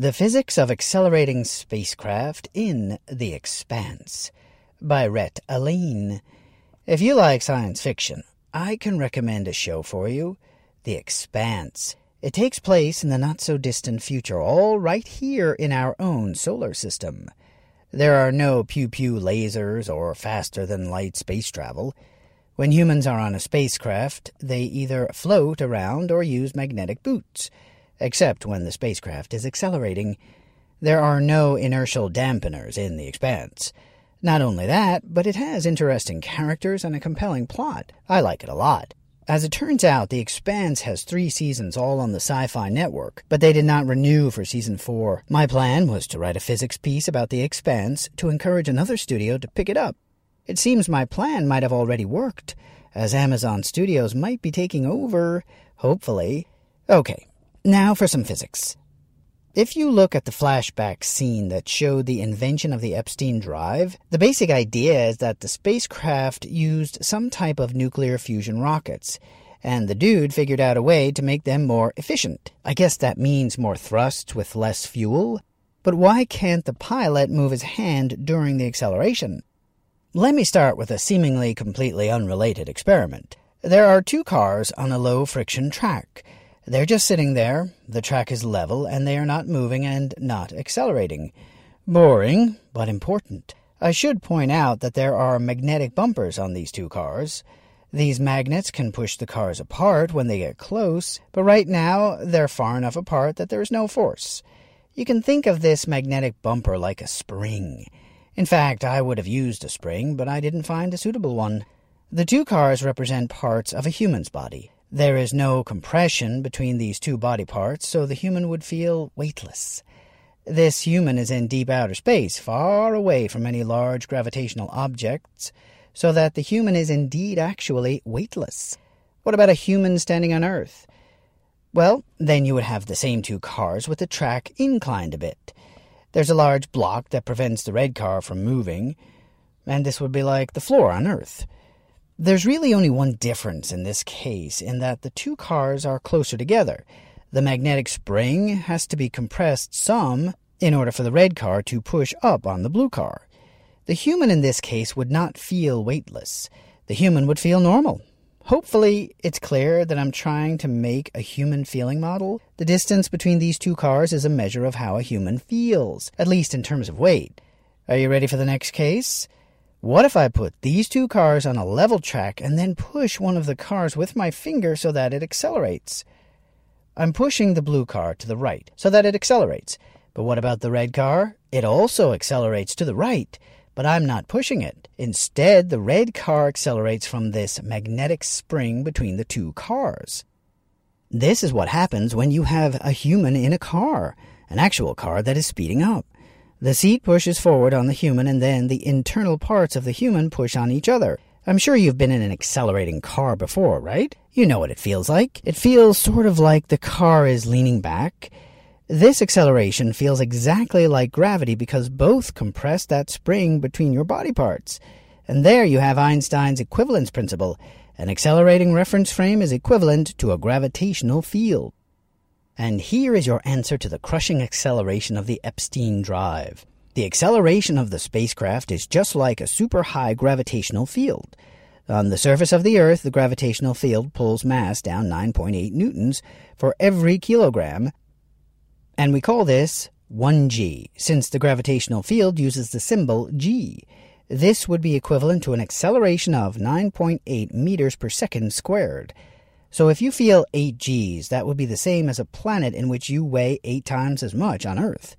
The Physics of Accelerating Spacecraft in the Expanse by Rhett Allain. If you like science fiction, I can recommend a show for you The Expanse. It takes place in the not so distant future, all right here in our own solar system. There are no pew pew lasers or faster than light space travel. When humans are on a spacecraft, they either float around or use magnetic boots except when the spacecraft is accelerating. There are no inertial dampeners in the expanse. Not only that, but it has interesting characters and a compelling plot. I like it a lot. As it turns out, The Expanse has three seasons all on the Syfy Network, but they did not renew for season four. My plan was to write a physics piece about The Expanse to encourage another studio to pick it up. It seems my plan might have already worked, as Amazon Studios might be taking over, hopefully. Okay, now for some physics. If you look at the flashback scene that showed the invention of the Epstein drive, the basic idea is that the spacecraft used some type of nuclear fusion rockets, and the dude figured out a way to make them more efficient. I guess that means more thrust with less fuel. But why can't the pilot move his hand during the acceleration? Let me start with a seemingly completely unrelated experiment. There are two cars on a low friction track. They're just sitting there, the track is level, and they are not moving and not accelerating. Boring, but important. I should point out that there are magnetic bumpers on these two cars. These magnets can push the cars apart when they get close, but right now they're far enough apart that there is no force. You can think of this magnetic bumper like a spring. In fact, I would have used a spring, but I didn't find a suitable one. The two cars represent parts of a human's body. There is no compression between these two body parts, so the human would feel weightless. This human is in deep outer space, far away from any large gravitational objects, so that the human is indeed actually weightless. What about a human standing on Earth? Well, then you would have the same two cars with the track inclined a bit. There's a large block that prevents the red car from moving, and this would be like the floor on Earth. There's really only one difference in this case, in that the two cars are closer together. The magnetic spring has to be compressed some in order for the red car to push up on the blue car. The human in this case would not feel weightless. The human would feel normal. Hopefully, it's clear that I'm trying to make a human feeling model. The distance between these two cars is a measure of how a human feels, at least in terms of weight. Are you ready for the next case? What if I put these two cars on a level track and then push one of the cars with my finger so that it accelerates? I'm pushing the blue car to the right so that it accelerates. But what about the red car? It also accelerates to the right, but I'm not pushing it. Instead, the red car accelerates from this magnetic spring between the two cars. This is what happens when you have a human in a car, an actual car that is speeding up. The seat pushes forward on the human, and then the internal parts of the human push on each other. I'm sure you've been in an accelerating car before, right? You know what it feels like. It feels sort of like the car is leaning back. This acceleration feels exactly like gravity because both compress that spring between your body parts. And there you have Einstein's equivalence principle. An accelerating reference frame is equivalent to a gravitational field. And here is your answer to the crushing acceleration of the Epstein drive. The acceleration of the spacecraft is just like a super high gravitational field. On the surface of the Earth, the gravitational field pulls mass down 9.8 newtons for every kilogram, and we call this 1g, since the gravitational field uses the symbol g. This would be equivalent to an acceleration of 9.8 meters per second squared. So if you feel 8 Gs, that would be the same as a planet in which you weigh 8 times as much on Earth.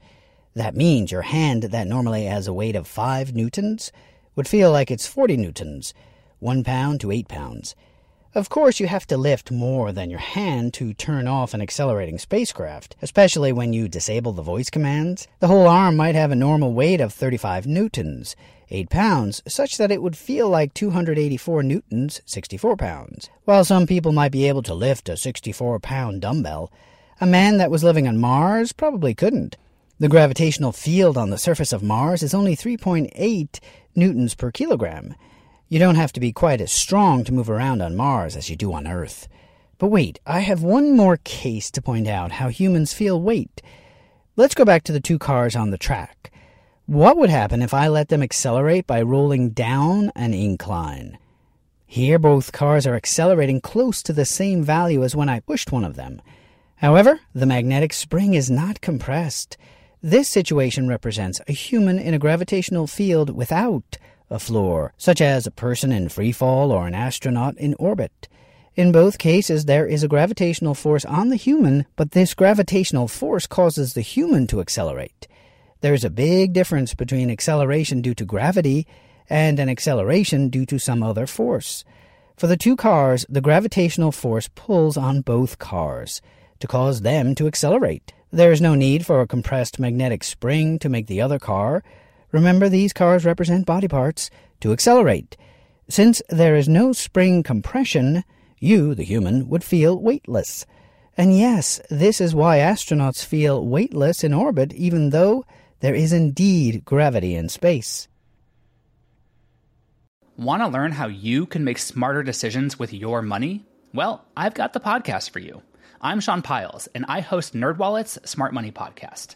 That means your hand that normally has a weight of 5 newtons would feel like it's 40 newtons, 1 pound to 8 pounds. Of course, you have to lift more than your hand to turn off an accelerating spacecraft, especially when you disable the voice commands. The whole arm might have a normal weight of 35 newtons, 8 pounds, such that it would feel like 284 newtons, 64 pounds. While some people might be able to lift a 64 pound dumbbell, a man that was living on Mars probably couldn't. The gravitational field on the surface of Mars is only 3.8 newtons per kilogram. You don't have to be quite as strong to move around on Mars as you do on Earth. But wait, I have one more case to point out how humans feel weight. Let's go back to the two cars on the track. What would happen if I let them accelerate by rolling down an incline? Here, both cars are accelerating close to the same value as when I pushed one of them. However, the magnetic spring is not compressed. This situation represents a human in a gravitational field without a floor, such as a person in free fall or an astronaut in orbit. In both cases, there is a gravitational force on the human, but this gravitational force causes the human to accelerate. There is a big difference between acceleration due to gravity and an acceleration due to some other force. For the two cars, the gravitational force pulls on both cars to cause them to accelerate. There is no need for a compressed magnetic spring to make the other car, Remember, these cars represent body parts to accelerate. Since there is no spring compression, you, the human, would feel weightless. And yes, this is why astronauts feel weightless in orbit, even though there is indeed gravity in space. Want to learn how you can make smarter decisions with your money? Well, I've got the podcast for you. I'm Sean Pyles, and I host NerdWallet's Smart Money Podcast.